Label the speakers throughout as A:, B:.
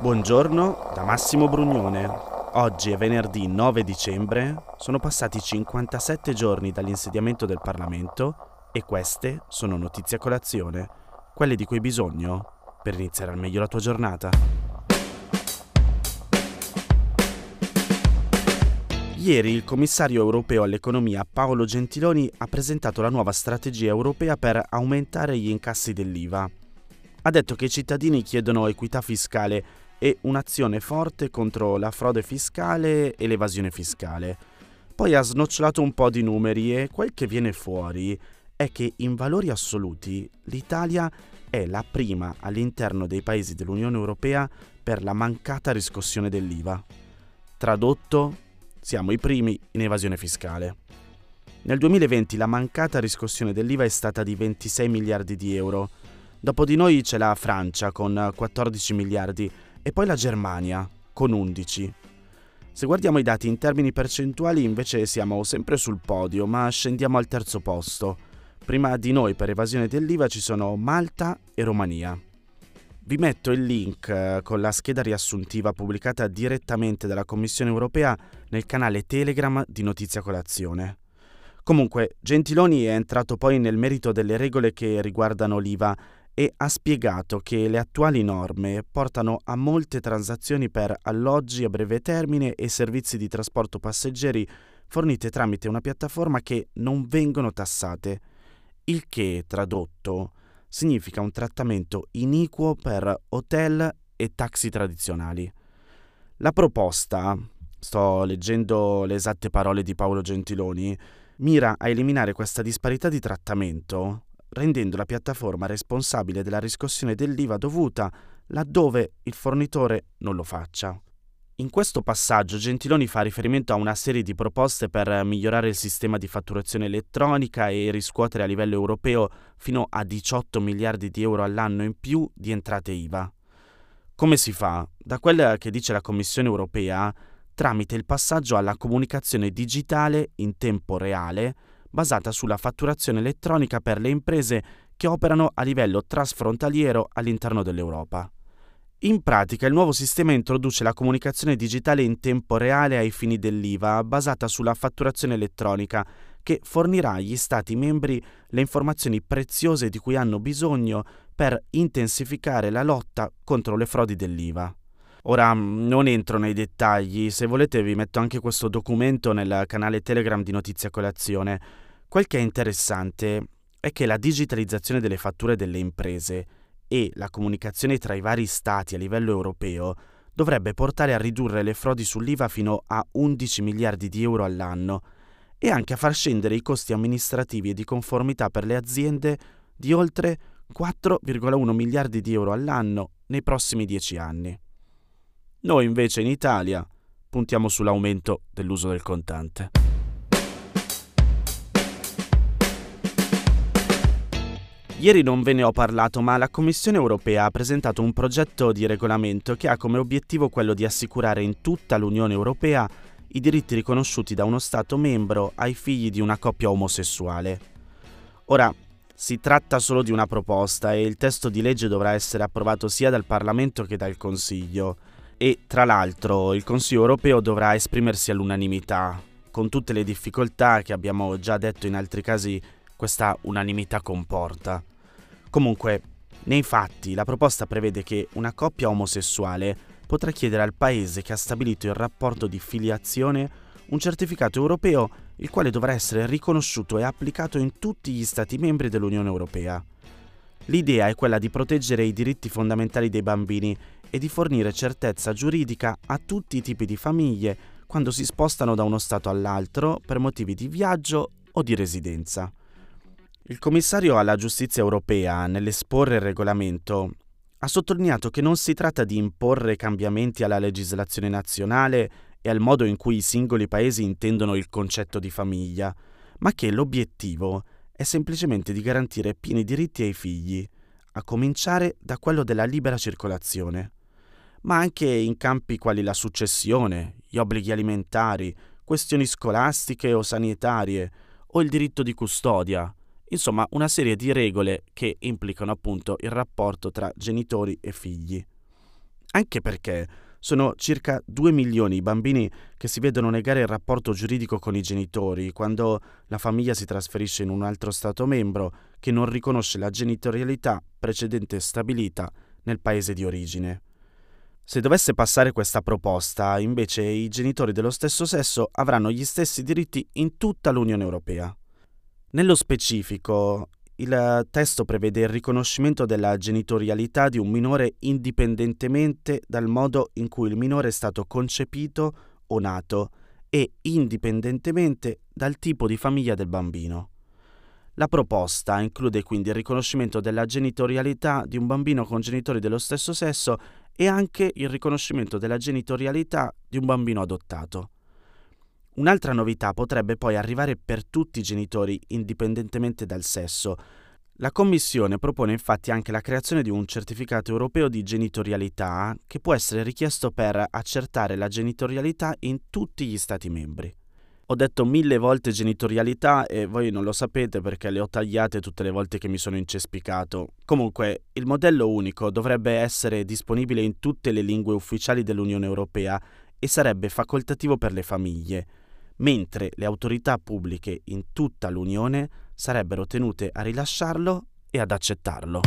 A: Buongiorno da Massimo Brugnone. Oggi è venerdì 9 dicembre, sono passati 57 giorni dall'insediamento del Parlamento e queste sono notizie a colazione, quelle di cui hai bisogno per iniziare al meglio la tua giornata. Ieri il commissario europeo all'economia Paolo Gentiloni ha presentato la nuova strategia europea per aumentare gli incassi dell'IVA. Ha detto che i cittadini chiedono equità fiscale e un'azione forte contro la frode fiscale e l'evasione fiscale. Poi ha snocciolato un po' di numeri e quel che viene fuori è che in valori assoluti l'Italia è la prima all'interno dei paesi dell'Unione Europea per la mancata riscossione dell'IVA. Tradotto, siamo i primi in evasione fiscale. Nel 2020 la mancata riscossione dell'IVA è stata di 26 miliardi di euro. Dopo di noi c'è la Francia con 14 miliardi e poi la Germania con 11. Se guardiamo i dati in termini percentuali invece siamo sempre sul podio, ma scendiamo al terzo posto. Prima di noi per evasione dell'IVA ci sono Malta e Romania. Vi metto il link eh, con la scheda riassuntiva pubblicata direttamente dalla Commissione europea nel canale Telegram di Notizia Colazione. Comunque, Gentiloni è entrato poi nel merito delle regole che riguardano l'IVA e ha spiegato che le attuali norme portano a molte transazioni per alloggi a breve termine e servizi di trasporto passeggeri fornite tramite una piattaforma che non vengono tassate, il che, tradotto, significa un trattamento iniquo per hotel e taxi tradizionali. La proposta, sto leggendo le esatte parole di Paolo Gentiloni, mira a eliminare questa disparità di trattamento rendendo la piattaforma responsabile della riscossione dell'IVA dovuta laddove il fornitore non lo faccia. In questo passaggio Gentiloni fa riferimento a una serie di proposte per migliorare il sistema di fatturazione elettronica e riscuotere a livello europeo fino a 18 miliardi di euro all'anno in più di entrate IVA. Come si fa? Da quella che dice la Commissione europea, tramite il passaggio alla comunicazione digitale in tempo reale basata sulla fatturazione elettronica per le imprese che operano a livello trasfrontaliero all'interno dell'Europa. In pratica il nuovo sistema introduce la comunicazione digitale in tempo reale ai fini dell'IVA basata sulla fatturazione elettronica che fornirà agli Stati membri le informazioni preziose di cui hanno bisogno per intensificare la lotta contro le frodi dell'IVA. Ora non entro nei dettagli, se volete vi metto anche questo documento nel canale Telegram di Notizia Colazione. Quel che è interessante è che la digitalizzazione delle fatture delle imprese e la comunicazione tra i vari stati a livello europeo dovrebbe portare a ridurre le frodi sull'IVA fino a 11 miliardi di euro all'anno e anche a far scendere i costi amministrativi e di conformità per le aziende di oltre 4,1 miliardi di euro all'anno nei prossimi dieci anni. Noi invece in Italia puntiamo sull'aumento dell'uso del contante. Ieri non ve ne ho parlato, ma la Commissione europea ha presentato un progetto di regolamento che ha come obiettivo quello di assicurare in tutta l'Unione europea i diritti riconosciuti da uno Stato membro ai figli di una coppia omosessuale. Ora, si tratta solo di una proposta e il testo di legge dovrà essere approvato sia dal Parlamento che dal Consiglio e tra l'altro il Consiglio europeo dovrà esprimersi all'unanimità, con tutte le difficoltà che abbiamo già detto in altri casi questa unanimità comporta. Comunque, nei fatti, la proposta prevede che una coppia omosessuale potrà chiedere al paese che ha stabilito il rapporto di filiazione un certificato europeo il quale dovrà essere riconosciuto e applicato in tutti gli Stati membri dell'Unione Europea. L'idea è quella di proteggere i diritti fondamentali dei bambini e di fornire certezza giuridica a tutti i tipi di famiglie quando si spostano da uno Stato all'altro per motivi di viaggio o di residenza. Il commissario alla giustizia europea, nell'esporre il regolamento, ha sottolineato che non si tratta di imporre cambiamenti alla legislazione nazionale e al modo in cui i singoli paesi intendono il concetto di famiglia, ma che l'obiettivo è semplicemente di garantire pieni diritti ai figli, a cominciare da quello della libera circolazione ma anche in campi quali la successione, gli obblighi alimentari, questioni scolastiche o sanitarie, o il diritto di custodia, insomma una serie di regole che implicano appunto il rapporto tra genitori e figli. Anche perché sono circa 2 milioni i bambini che si vedono negare il rapporto giuridico con i genitori quando la famiglia si trasferisce in un altro Stato membro che non riconosce la genitorialità precedente stabilita nel paese di origine. Se dovesse passare questa proposta, invece, i genitori dello stesso sesso avranno gli stessi diritti in tutta l'Unione Europea. Nello specifico, il testo prevede il riconoscimento della genitorialità di un minore indipendentemente dal modo in cui il minore è stato concepito o nato e indipendentemente dal tipo di famiglia del bambino. La proposta include quindi il riconoscimento della genitorialità di un bambino con genitori dello stesso sesso e anche il riconoscimento della genitorialità di un bambino adottato. Un'altra novità potrebbe poi arrivare per tutti i genitori indipendentemente dal sesso. La Commissione propone infatti anche la creazione di un certificato europeo di genitorialità che può essere richiesto per accertare la genitorialità in tutti gli Stati membri. Ho detto mille volte genitorialità e voi non lo sapete perché le ho tagliate tutte le volte che mi sono incespicato. Comunque, il modello unico dovrebbe essere disponibile in tutte le lingue ufficiali dell'Unione Europea e sarebbe facoltativo per le famiglie mentre le autorità pubbliche in tutta l'Unione sarebbero tenute a rilasciarlo e ad accettarlo.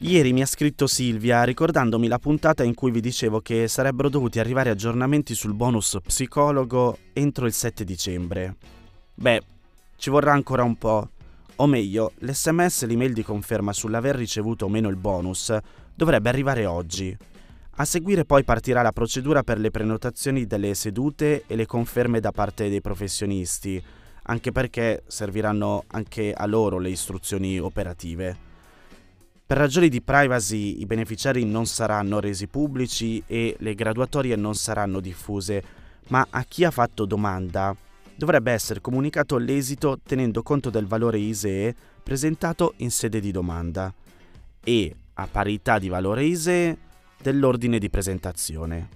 A: Ieri mi ha scritto Silvia ricordandomi la puntata in cui vi dicevo che sarebbero dovuti arrivare aggiornamenti sul bonus psicologo entro il 7 dicembre. Beh, ci vorrà ancora un po'. O meglio, l'SMS e l'email di conferma sull'aver ricevuto o meno il bonus dovrebbe arrivare oggi. A seguire poi partirà la procedura per le prenotazioni delle sedute e le conferme da parte dei professionisti, anche perché serviranno anche a loro le istruzioni operative. Per ragioni di privacy i beneficiari non saranno resi pubblici e le graduatorie non saranno diffuse, ma a chi ha fatto domanda? Dovrebbe essere comunicato l'esito tenendo conto del valore ISEE presentato in sede di domanda. E, a parità di valore ISEE, dell'ordine di presentazione.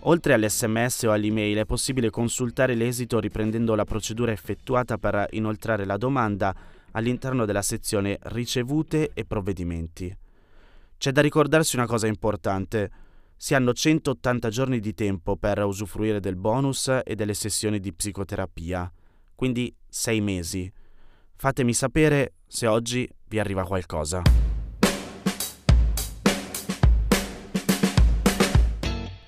A: Oltre all'SMS o all'email è possibile consultare l'esito riprendendo la procedura effettuata per inoltrare la domanda all'interno della sezione Ricevute e provvedimenti. C'è da ricordarsi una cosa importante. Si hanno 180 giorni di tempo per usufruire del bonus e delle sessioni di psicoterapia, quindi 6 mesi. Fatemi sapere se oggi vi arriva qualcosa.